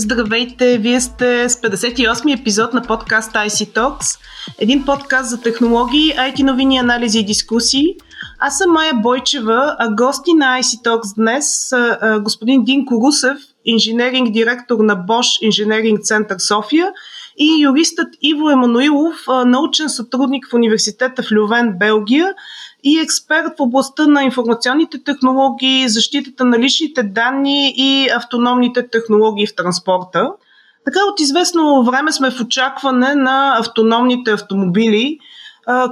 Здравейте, вие сте с 58-ми епизод на подкаст IC Talks, един подкаст за технологии, IT новини, анализи и дискусии. Аз съм Майя Бойчева, а гости на IC Talks днес са господин Динко Русев, инженеринг директор на Bosch Инженеринг Център София и юристът Иво Емануилов, научен сътрудник в университета в Лювен, Белгия и експерт в областта на информационните технологии, защитата на личните данни и автономните технологии в транспорта. Така от известно време сме в очакване на автономните автомобили,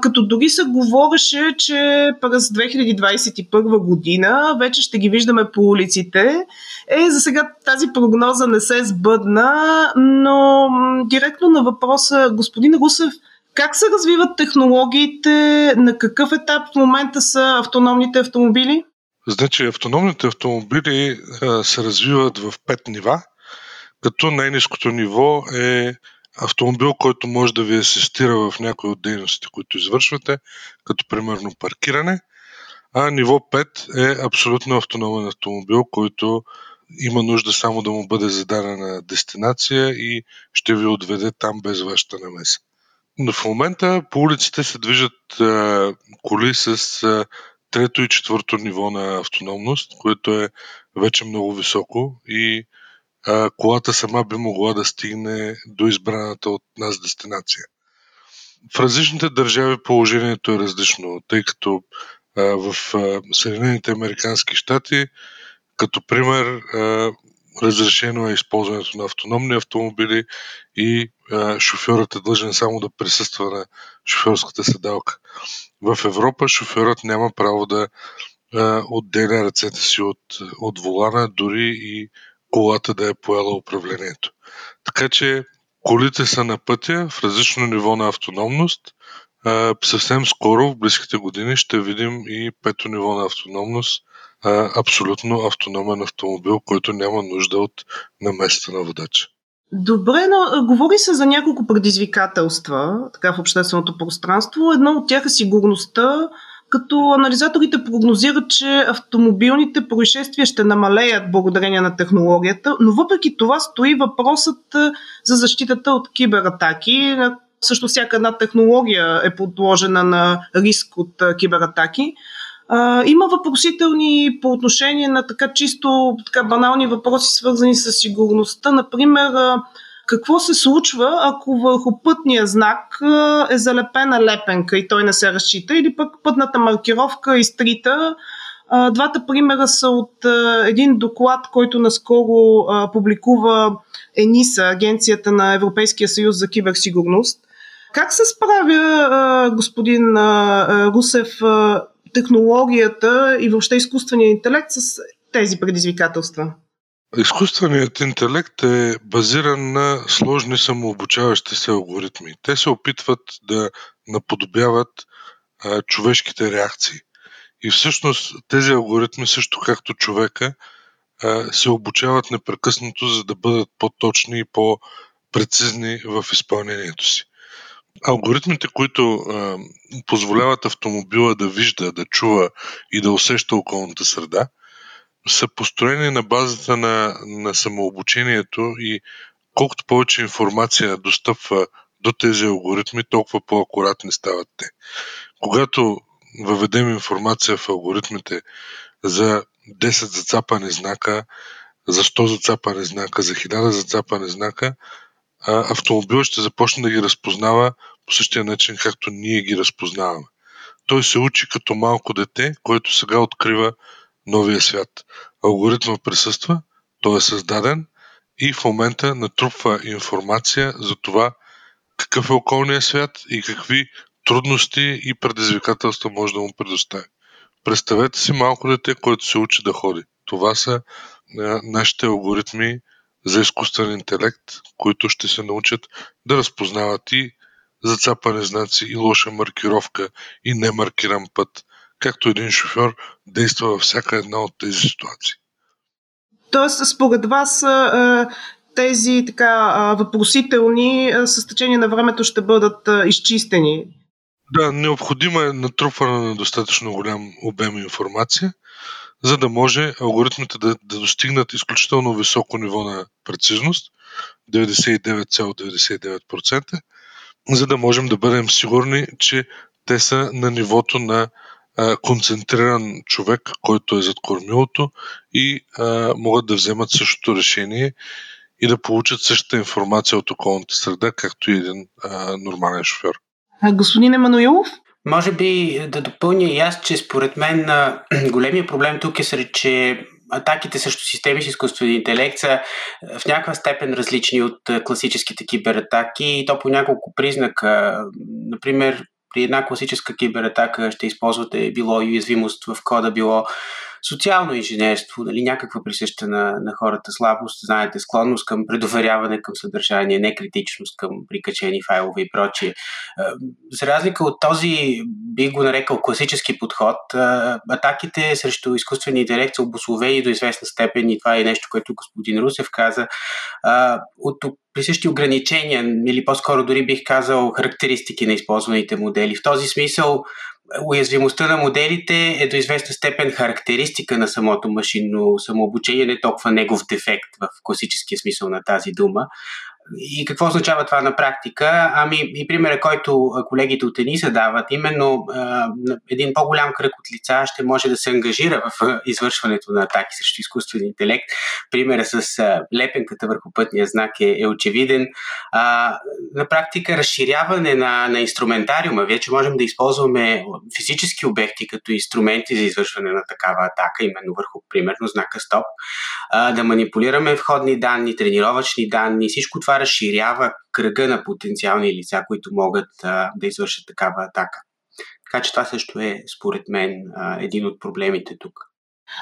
като дори се говореше, че през 2021 година вече ще ги виждаме по улиците. Е, за сега тази прогноза не се сбъдна, но директно на въпроса, господин Русев, как се развиват технологиите? На какъв етап в момента са автономните автомобили? Значи, автономните автомобили а, се развиват в пет нива, като най-низкото ниво е автомобил, който може да ви асистира в някои от дейностите, които извършвате, като примерно паркиране, а ниво 5 е абсолютно автономен автомобил, който има нужда само да му бъде зададена дестинация и ще ви отведе там без вашата намеса. Но в момента по улиците се движат а, коли с а, трето и четвърто ниво на автономност, което е вече много високо и колата сама би могла да стигне до избраната от нас дестинация. В различните държави положението е различно, тъй като в Съединените Американски щати, като пример, разрешено е използването на автономни автомобили и шофьорът е длъжен само да присъства на шофьорската седалка. В Европа шофьорът няма право да отделя ръцете си от, от волана, дори и колата да е поела управлението. Така че колите са на пътя в различно ниво на автономност. Съвсем скоро, в близките години, ще видим и пето ниво на автономност, абсолютно автономен автомобил, който няма нужда от наместа на водача. Добре, но говори се за няколко предизвикателства така в общественото пространство. Едно от тях е сигурността, като анализаторите прогнозират, че автомобилните происшествия ще намалеят благодарение на технологията, но въпреки това стои въпросът за защитата от кибератаки. Също всяка една технология е подложена на риск от кибератаки. има въпросителни по отношение на така чисто така банални въпроси, свързани с сигурността. Например, какво се случва, ако върху пътния знак е залепена лепенка и той не се разчита, или пък пътната маркировка изтрита? Двата примера са от един доклад, който наскоро публикува ЕНИСА, Агенцията на Европейския съюз за киберсигурност. Как се справя господин Русев технологията и въобще изкуствения интелект с тези предизвикателства? Изкуственият интелект е базиран на сложни самообучаващи се алгоритми. Те се опитват да наподобяват а, човешките реакции. И всъщност тези алгоритми, също както човека, а, се обучават непрекъснато, за да бъдат по-точни и по-прецизни в изпълнението си. Алгоритмите, които а, позволяват автомобила да вижда, да чува и да усеща околната среда, са построени на базата на, на самообучението и колкото повече информация достъпва до тези алгоритми, толкова по-акуратни стават те. Когато въведем информация в алгоритмите за 10 зацапани знака, за 100 зацапани знака, за 1000 зацапани знака, автомобилът ще започне да ги разпознава по същия начин, както ние ги разпознаваме. Той се учи като малко дете, което сега открива новия свят. Алгоритма присъства, той е създаден и в момента натрупва информация за това какъв е околният свят и какви трудности и предизвикателства може да му предостави. Представете си малко дете, което се учи да ходи. Това са нашите алгоритми за изкуствен интелект, които ще се научат да разпознават и зацапани знаци, и лоша маркировка, и немаркиран път, както един шофьор действа във всяка една от тези ситуации. Тоест, според вас тези така въпросителни с течение на времето ще бъдат изчистени? Да, необходимо е натрупване на достатъчно голям обем информация, за да може алгоритмите да, да достигнат изключително високо ниво на прецизност 99,99%, за да можем да бъдем сигурни, че те са на нивото на а, концентриран човек, който е зад кормилото и а, могат да вземат същото решение и да получат същата информация от околната среда, както и един а, нормален шофьор. А, господин Емануилов? Може би да допълня и аз, че според мен големия проблем тук е сред, че атаките срещу системи с изкуствен интелект са в някаква степен различни от класическите кибератаки и то по няколко признака. Например, при една класическа кибератака ще използвате било уязвимост в кода, било социално инженерство, нали, някаква присъща на, на хората слабост, знаете, склонност към предоверяване към съдържание, некритичност към прикачени файлове и прочие. За разлика от този, би го нарекал класически подход, атаките срещу изкуствения интелект са обословени до известна степен и това е нещо, което господин Русев каза, от присъщи ограничения или по-скоро дори бих казал характеристики на използваните модели. В този смисъл уязвимостта на моделите е до известна степен характеристика на самото машинно самообучение, не толкова негов дефект в класическия смисъл на тази дума. И какво означава това на практика? Ами и примера, който колегите от ЕНИСА дават, именно един по-голям кръг от лица ще може да се ангажира в извършването на атаки срещу изкуствен интелект. Примера с лепенката върху пътния знак е, е очевиден. А, на практика разширяване на, на инструментариума. Вече можем да използваме физически обекти като инструменти за извършване на такава атака, именно върху, примерно, знака стоп. А, да манипулираме входни данни, тренировъчни данни. Всичко това разширява кръга на потенциални лица, които могат а, да извършат такава атака. Така че това също е, според мен, а, един от проблемите тук.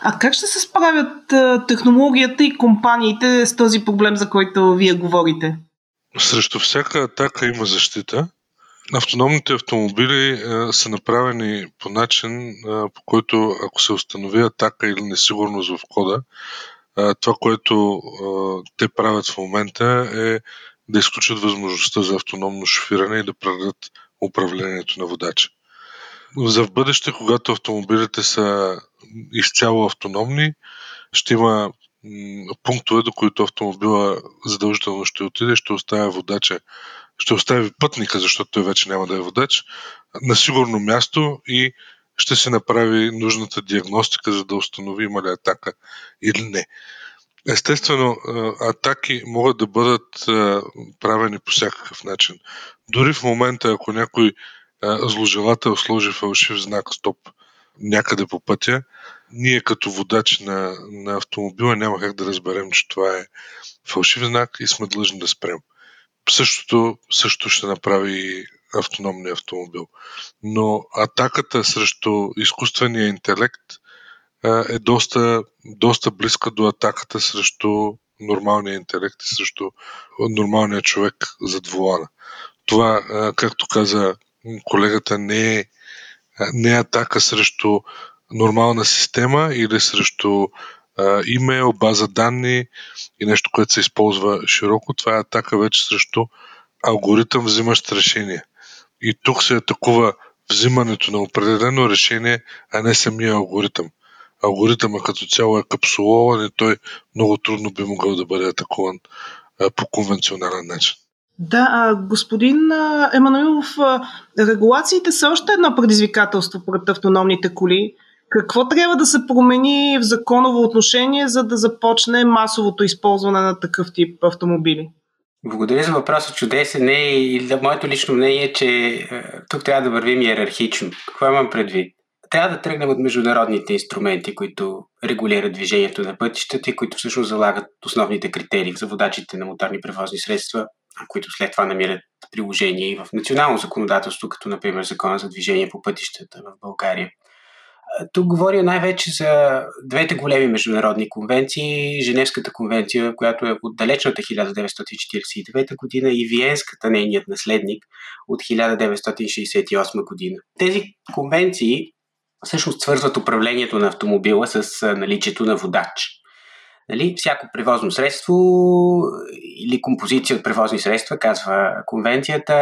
А как ще се справят а, технологията и компаниите с този проблем, за който вие говорите? Срещу всяка атака има защита. Автономните автомобили а, са направени по начин, а, по който ако се установи атака или несигурност в кода, това, което те правят в момента е да изключат възможността за автономно шофиране и да предадат управлението на водача. За в бъдеще, когато автомобилите са изцяло автономни, ще има пунктове, до които автомобила задължително ще отиде, ще оставя водача, ще остави пътника, защото той вече няма да е водач, на сигурно място и ще се направи нужната диагностика, за да установи има ли атака или не. Естествено, атаки могат да бъдат правени по всякакъв начин. Дори в момента, ако някой зложелател сложи фалшив знак стоп някъде по пътя, ние като водач на, на автомобила няма как да разберем, че това е фалшив знак и сме длъжни да спрем. Същото, също ще направи автономния автомобил. Но атаката срещу изкуствения интелект е доста, доста близка до атаката срещу нормалния интелект и срещу нормалния човек зад волана. Това, както каза колегата, не е, не е атака срещу нормална система или срещу имейл, база данни и нещо, което се използва широко. Това е атака вече срещу алгоритъм, взимащ решение. И тук се атакува взимането на определено решение, а не самия алгоритъм. Алгоритъма като цяло е капсулован и той много трудно би могъл да бъде атакуван по конвенционален начин. Да, господин Емануилов, регулациите са още едно предизвикателство пред автономните коли. Какво трябва да се промени в законово отношение, за да започне масовото използване на такъв тип автомобили? Благодаря за въпроса. Чудесен е и моето лично мнение е, че е, тук трябва да вървим иерархично. Какво имам предвид? Трябва да тръгнем от международните инструменти, които регулират движението на пътищата и които всъщност залагат основните критерии за водачите на моторни превозни средства, които след това намират приложение и в национално законодателство, като например Закона за движение по пътищата в България. Тук говоря най-вече за двете големи международни конвенции. Женевската конвенция, която е от далечната 1949 година и Виенската, нейният наследник, от 1968 година. Тези конвенции всъщност свързват управлението на автомобила с наличието на водач. Нали? Всяко превозно средство или композиция от превозни средства, казва конвенцията,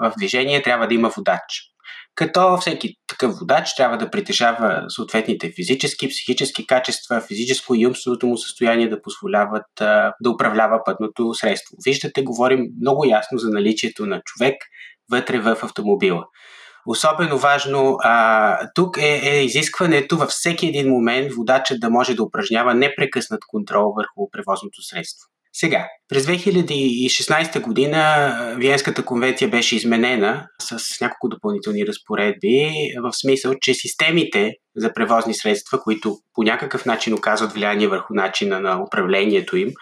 в движение трябва да има водач. Като всеки такъв водач трябва да притежава съответните физически, психически качества, физическо и умственото му състояние да позволяват да управлява пътното средство. Виждате, говорим много ясно за наличието на човек вътре в автомобила. Особено важно а, тук е, е изискването във всеки един момент водачът да може да упражнява непрекъснат контрол върху превозното средство. Сега, през 2016 година Виенската конвенция беше изменена с няколко допълнителни разпоредби, в смисъл, че системите за превозни средства, които по някакъв начин оказват влияние върху начина на управлението им,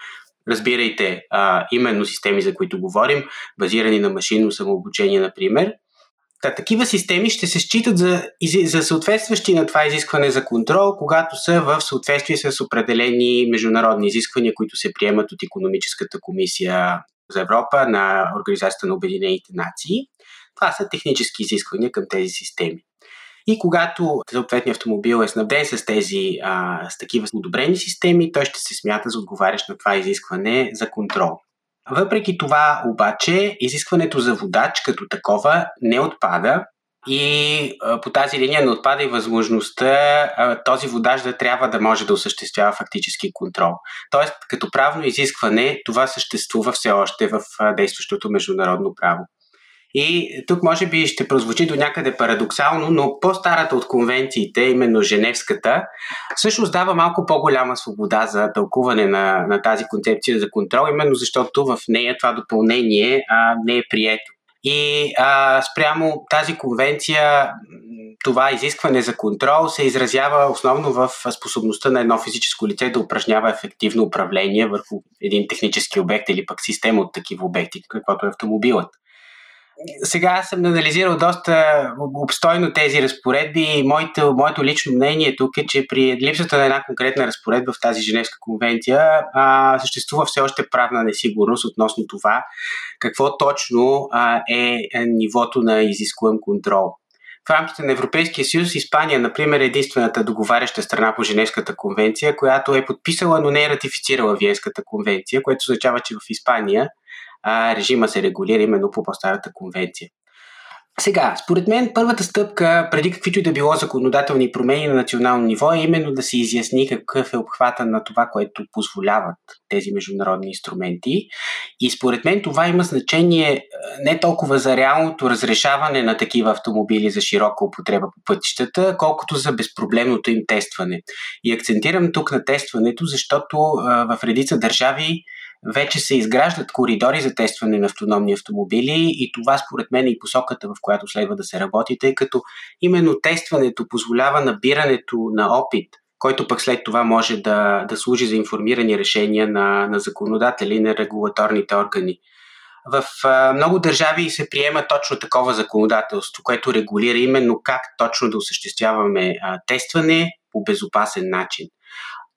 разбирайте а, именно системи, за които говорим, базирани на машинно самообучение, например, Та, такива системи ще се считат за, за съответстващи на това изискване за контрол, когато са в съответствие с определени международни изисквания, които се приемат от Економическата комисия за Европа на Организацията на Обединените нации. Това са технически изисквания към тези системи. И когато съответният автомобил е снабден с тези, а, с такива одобрени системи, той ще се смята за отговарящ на това изискване за контрол. Въпреки това обаче изискването за водач като такова не отпада и по тази линия не отпада и възможността този водач да трябва да може да осъществява фактически контрол. Тоест, като правно изискване, това съществува все още в действащото международно право. И тук може би ще прозвучи до някъде парадоксално, но по-старата от конвенциите, именно Женевската, всъщност дава малко по-голяма свобода за тълкуване на, на тази концепция за контрол, именно защото в нея това допълнение а, не е прието. И а, спрямо тази конвенция, това изискване за контрол се изразява основно в способността на едно физическо лице да упражнява ефективно управление върху един технически обект или пък система от такива обекти, каквото е автомобилът сега съм анализирал доста обстойно тези разпоредби и моето, моето лично мнение тук е, че при липсата на една конкретна разпоредба в тази Женевска конвенция а, съществува все още правна несигурност относно това какво точно а, е, е нивото на изискуем контрол. В рамките на Европейския съюз Испания, например, е единствената договаряща страна по Женевската конвенция, която е подписала, но не е ратифицирала Виенската конвенция, което означава, че в Испания а, режима се регулира именно по по-старата конвенция. Сега, според мен, първата стъпка, преди каквито и да било законодателни промени на национално ниво, е именно да се изясни какъв е обхвата на това, което позволяват тези международни инструменти. И според мен това има значение не толкова за реалното разрешаване на такива автомобили за широка употреба по пътищата, колкото за безпроблемното им тестване. И акцентирам тук на тестването, защото в редица държави вече се изграждат коридори за тестване на автономни автомобили и това според мен е и посоката, в която следва да се работи, тъй като именно тестването позволява набирането на опит, който пък след това може да, да служи за информирани решения на, на законодатели и на регулаторните органи. В а, много държави се приема точно такова законодателство, което регулира именно как точно да осъществяваме а, тестване по безопасен начин.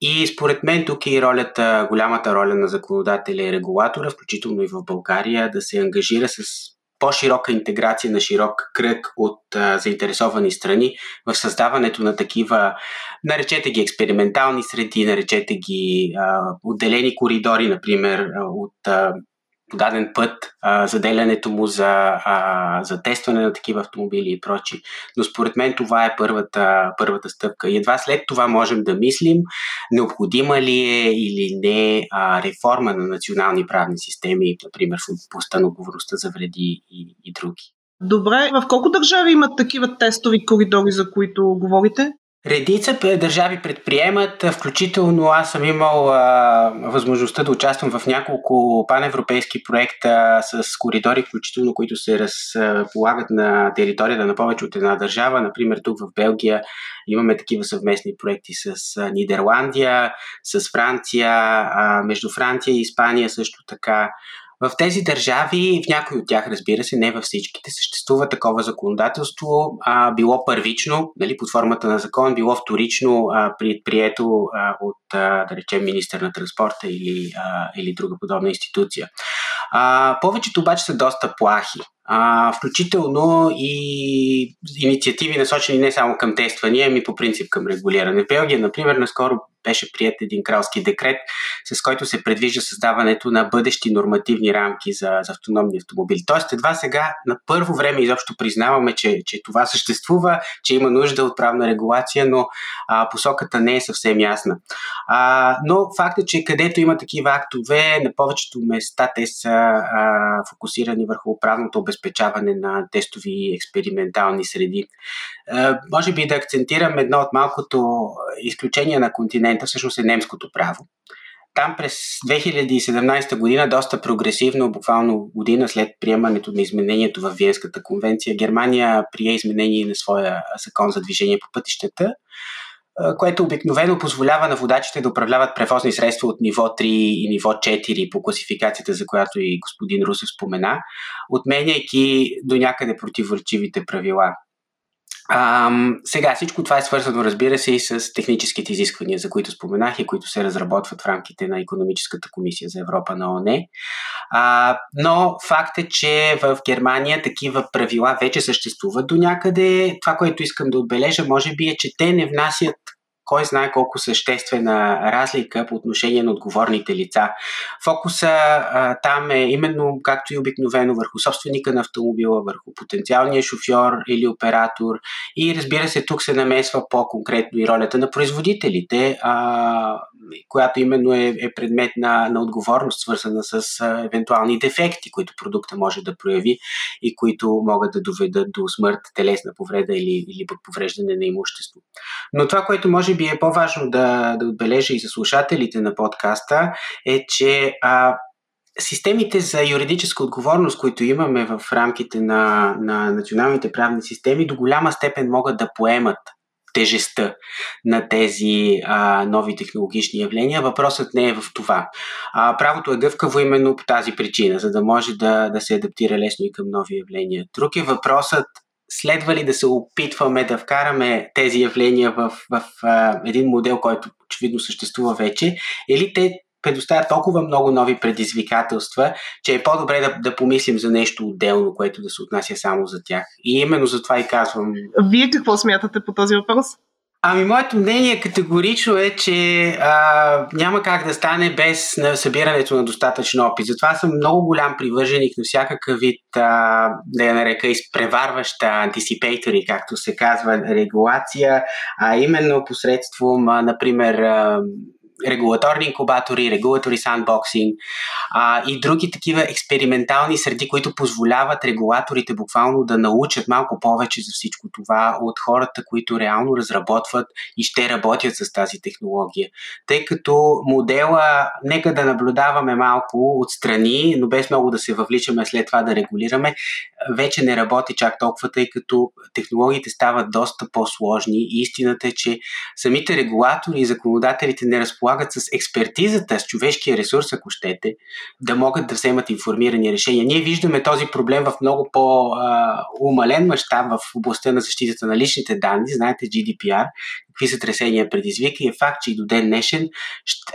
И според мен тук е и ролята, голямата роля на законодателя и регулатора, включително и в България, да се ангажира с по-широка интеграция на широк кръг от а, заинтересовани страни в създаването на такива, наречете ги експериментални среди, наречете ги а, отделени коридори, например, от а, даден път, а, заделянето му за, а, за тестване на такива автомобили и прочи. Но според мен това е първата, първата стъпка. И едва след това можем да мислим необходима ли е или не а, реформа на национални правни системи, например в областта на отговорността за вреди и, и други. Добре, в колко държави имат такива тестови коридори, за които говорите? Редица държави предприемат, включително аз съм имал а, възможността да участвам в няколко паневропейски проекта с коридори, включително които се разполагат на територията на повече от една държава. Например, тук в Белгия имаме такива съвместни проекти с Нидерландия, с Франция, а, между Франция и Испания също така. В тези държави, в някои от тях, разбира се, не във всичките, съществува такова законодателство, а, било първично, нали, под формата на закон, било вторично а, от, а, да речем, министър на транспорта или, а, или друга подобна институция. А, повечето обаче са доста плахи. А, включително и инициативи насочени не само към тествания, ами по принцип към регулиране. В Белгия, например, наскоро беше прият един кралски декрет, с който се предвижда създаването на бъдещи нормативни рамки за, за автономни автомобили. Тоест, едва сега на първо време изобщо признаваме, че, че това съществува, че има нужда от правна регулация, но а, посоката не е съвсем ясна. А, но факт е, че където има такива актове, на повечето места те са а, фокусирани върху правното обезпечаване на тестови експериментални среди. А, може би да акцентирам едно от малкото изключения на континента, всъщност е немското право. Там през 2017 година, доста прогресивно, буквално година след приемането на изменението в Виенската конвенция, Германия прие изменение на своя закон за движение по пътищата, което обикновено позволява на водачите да управляват превозни средства от ниво 3 и ниво 4 по класификацията, за която и господин Русев спомена, отменяйки до някъде противоречивите правила. А, сега всичко това е свързано, разбира се, и с техническите изисквания, за които споменах и които се разработват в рамките на Економическата комисия за Европа на ОНЕ. А, но факт е, че в Германия такива правила вече съществуват до някъде. Това, което искам да отбележа, може би е, че те не внасят кой знае колко съществена разлика по отношение на отговорните лица. Фокуса а, там е именно, както и обикновено, върху собственика на автомобила, върху потенциалния шофьор или оператор. И разбира се, тук се намесва по-конкретно и ролята на производителите, а, която именно е, е предмет на, на отговорност, свързана с а, евентуални дефекти, които продукта може да прояви и които могат да доведат до смърт, телесна повреда или, или повреждане на имущество. Но това, което може би е по-важно да, да отбележа и за слушателите на подкаста, е, че а, системите за юридическа отговорност, които имаме в рамките на, на националните правни системи, до голяма степен могат да поемат тежестта на тези а, нови технологични явления. Въпросът не е в това. А, правото е гъвкаво именно по тази причина, за да може да, да се адаптира лесно и към нови явления. Друг е въпросът следва ли да се опитваме да вкараме тези явления в, в а, един модел, който очевидно съществува вече, или те предоставят толкова много нови предизвикателства, че е по-добре да, да помислим за нещо отделно, което да се отнася само за тях. И именно за това и казвам. Вие какво смятате по този въпрос? Ами, моето мнение категорично е, че а, няма как да стане без на събирането на достатъчно опит. Затова съм много голям привърженик на всякакъв вид, а, да я нарека, изпреварваща антисипейтори, както се казва, регулация, а именно посредством, а, например, а, регулаторни инкубатори, регулатори сандбоксинг а, и други такива експериментални среди, които позволяват регулаторите буквално да научат малко повече за всичко това от хората, които реално разработват и ще работят с тази технология. Тъй като модела, нека да наблюдаваме малко отстрани, но без много да се въвличаме след това да регулираме, вече не работи чак толкова, тъй като технологиите стават доста по-сложни и истината е, че самите регулатори и законодателите не разполагат с експертизата, с човешкия ресурс, ако щете, да могат да вземат информирани решения. Ние виждаме този проблем в много по-умален мащаб в областта на защитата на личните данни. Знаете GDPR, какви сътресения предизвика и е факт, че и до ден днешен,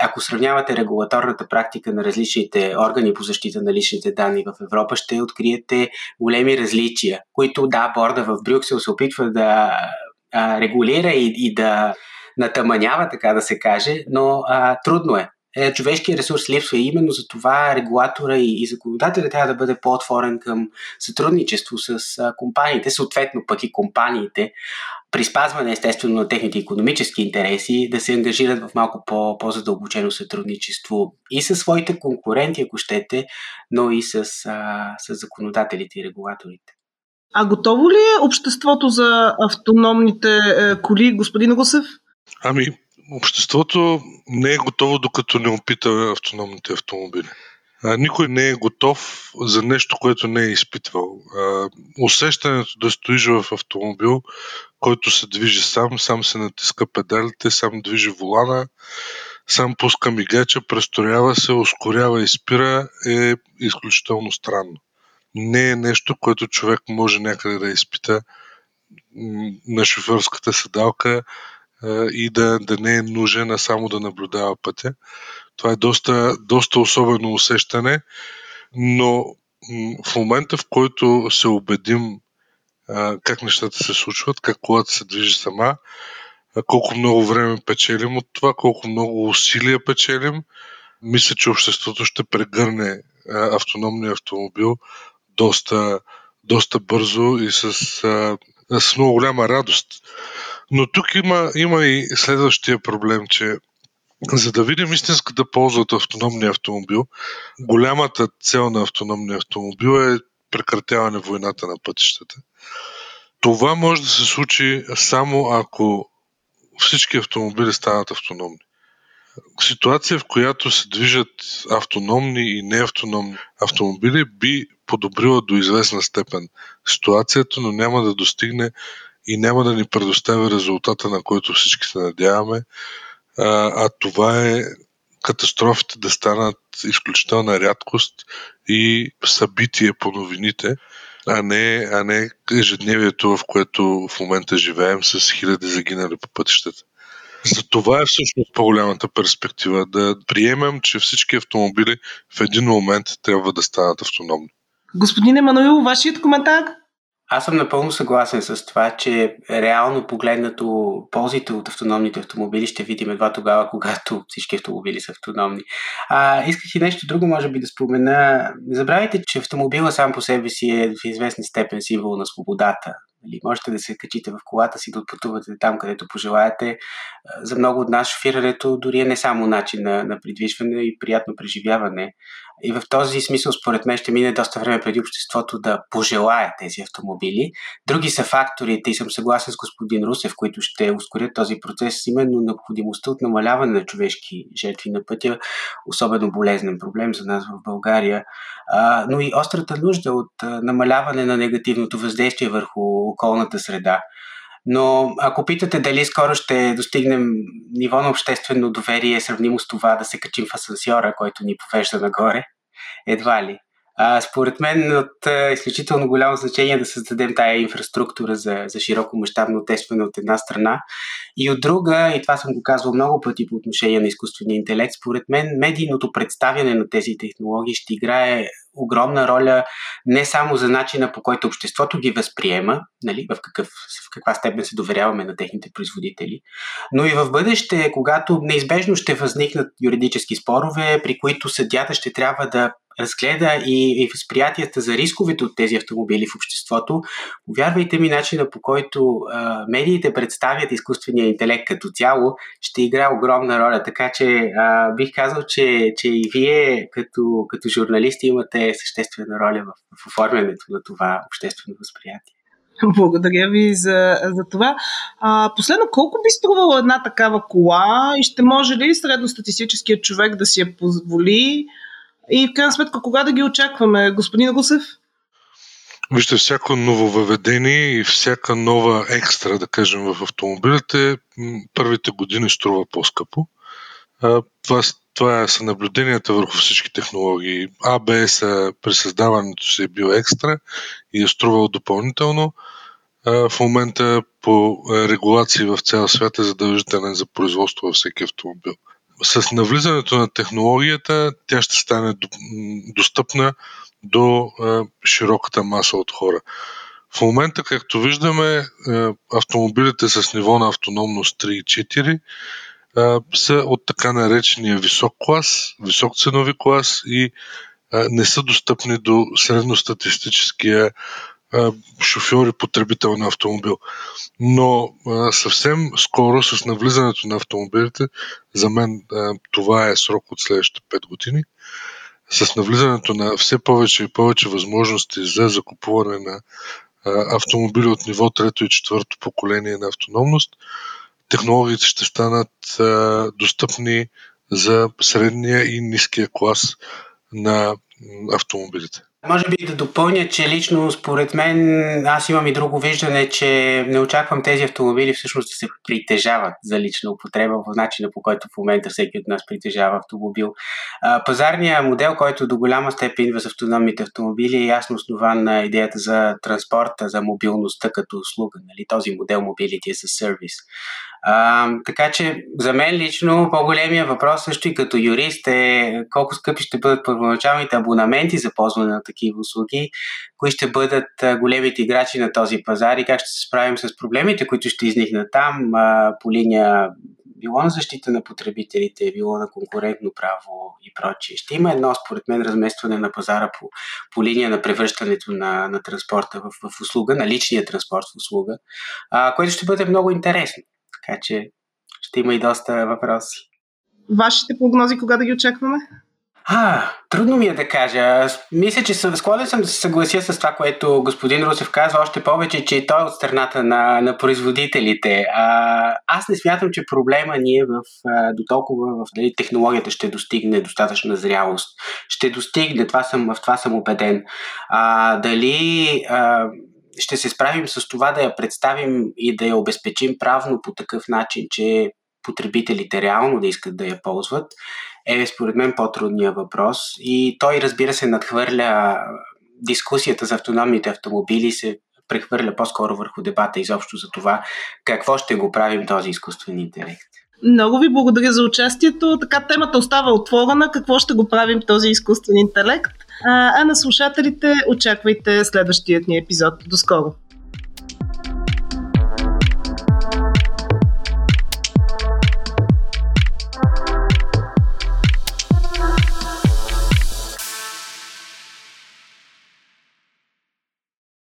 ако сравнявате регулаторната практика на различните органи по защита на личните данни в Европа, ще откриете големи различия, които да, борда в Брюксел се опитва да регулира и, и да натъманява, така да се каже, но а, трудно е. Е, човешкият ресурс липсва и именно за това регулатора и, и законодателя трябва да бъде по-отворен към сътрудничество с а, компаниите, съответно пък и компаниите при спазване естествено на техните економически интереси да се ангажират в малко по- по-задълбочено сътрудничество и с своите конкуренти, ако щете, но и с, а, с законодателите и регулаторите. А готово ли е обществото за автономните е, коли, господин Русев? Ами, обществото не е готово, докато не опита автономните автомобили. А, никой не е готов за нещо, което не е изпитвал. А, усещането да стоиш в автомобил, който се движи сам, сам се натиска педалите, сам движи волана, сам пуска мигача, престорява се, ускорява и спира, е изключително странно. Не е нещо, което човек може някъде да изпита на шофьорската седалка и да, да не е нужен, а само да наблюдава пътя. Това е доста, доста особено усещане, Но в момента, в който се убедим как нещата се случват, как колата се движи сама, колко много време печелим от това, колко много усилия печелим, мисля, че обществото ще прегърне автономния автомобил доста, доста бързо и с, с много голяма радост. Но тук има, има и следващия проблем, че за да видим истинската полза от автономния автомобил, голямата цел на автономния автомобил е прекратяване войната на пътищата. Това може да се случи само ако всички автомобили станат автономни. Ситуация, в която се движат автономни и неавтономни автомобили, би подобрила до известна степен ситуацията, но няма да достигне и няма да ни предостави резултата, на който всички се надяваме, а, а това е катастрофите да станат изключителна рядкост и събитие по новините, а не, а не ежедневието, в което в момента живеем с хиляди загинали по пътищата. За това е всъщност по-голямата перспектива да приемем, че всички автомобили в един момент трябва да станат автономни. Господин Емануил, вашият коментар? Аз съм напълно съгласен с това, че реално погледнато ползите от автономните автомобили ще видим едва тогава, когато всички автомобили са автономни. А, исках и нещо друго, може би да спомена. Не забравяйте, че автомобила сам по себе си е в известна степен символ на свободата. Нали, можете да се качите в колата си, да отпътувате там, където пожелаете. За много от нас шофирането дори е не само начин на, на придвижване и приятно преживяване. И в този смисъл, според мен, ще мине доста време преди обществото да пожелае тези автомобили. Други са факторите и съм съгласен с господин Русев, които ще ускорят този процес, именно необходимостта от намаляване на човешки жертви на пътя, особено болезнен проблем за нас в България, но и острата нужда от намаляване на негативното въздействие върху околната среда. Но ако питате дали скоро ще достигнем ниво на обществено доверие, сравнимо с това да се качим в асансьора, който ни повежда нагоре, едва ли. А, според мен от а, изключително голямо значение да създадем тая инфраструктура за, за широко мащабно тестване от една страна. И от друга, и това съм го казвал много пъти по отношение на изкуствения интелект, според мен медийното представяне на тези технологии ще играе огромна роля не само за начина по който обществото ги възприема, нали, в, какъв, в каква степен се доверяваме на техните производители, но и в бъдеще, когато неизбежно ще възникнат юридически спорове, при които съдята ще трябва да разгледа и, и възприятията за рисковете от тези автомобили в обществото, повярвайте ми, начина по който а, медиите представят изкуствения интелект като цяло, ще играе огромна роля. Така че а, бих казал, че, че и вие като, като журналисти имате съществена роля в, в оформянето на това обществено възприятие. Благодаря ви за, за това. А, последно, колко би струвала една такава кола и ще може ли средностатистическият човек да си я позволи? И в крайна сметка, кога да ги очакваме, господин Русев? Вижте, всяко ново въведение и всяка нова екстра, да кажем, в автомобилите, първите години струва по-скъпо. Това, това са наблюденията върху всички технологии. ABS при създаването си е бил екстра и е струвал допълнително. В момента по регулации в цял свят е задължителен за производство във всеки автомобил с навлизането на технологията тя ще стане достъпна до широката маса от хора. В момента, както виждаме, автомобилите с ниво на автономност 3 и 4 са от така наречения висок клас, висок ценови клас и не са достъпни до средностатистическия шофьор и потребител на автомобил. Но съвсем скоро с навлизането на автомобилите, за мен това е срок от следващите 5 години, с навлизането на все повече и повече възможности за закупуване на автомобили от ниво 3 и 4 поколение на автономност, технологиите ще станат достъпни за средния и ниския клас на автомобилите. Може би да допълня, че лично според мен аз имам и друго виждане, че не очаквам тези автомобили всъщност да се притежават за лична употреба в начина по който в момента всеки от нас притежава автомобил. Пазарният модел, който до голяма степен идва с автономните автомобили е ясно основан на идеята за транспорта, за мобилността като услуга. Нали? Този модел Mobility е със сервис. А, така че за мен лично по-големия въпрос също и като юрист е колко скъпи ще бъдат първоначалните абонаменти за ползване на такива услуги, кои ще бъдат големите играчи на този пазар и как ще се справим с проблемите, които ще изникнат там по линия било на защита на потребителите, било на конкурентно право и прочие. Ще има едно, според мен, разместване на пазара по, по линия на превръщането на, на транспорта в, в услуга, на личния транспорт в услуга, а, което ще бъде много интересно. Така че ще има и доста въпроси. Вашите прогнози кога да ги очакваме? А, трудно ми е да кажа. Мисля, че съм, склонен съм да се съглася с това, което господин Русев казва, още повече, че той е от страната на, на производителите. А, аз не смятам, че проблема ни е в, а, до толкова в дали технологията ще достигне достатъчна зрялост. Ще достигне, това съм, в това съм убеден. А, дали а, ще се справим с това да я представим и да я обезпечим правно по такъв начин, че потребителите реално да искат да я ползват, е според мен по-трудния въпрос. И той, разбира се, надхвърля дискусията за автономните автомобили, се прехвърля по-скоро върху дебата изобщо за това какво ще го правим този изкуствен интелект. Много ви благодаря за участието. Така темата остава отворена. Какво ще го правим този изкуствен интелект? А, а на слушателите очаквайте следващият ни епизод. До скоро!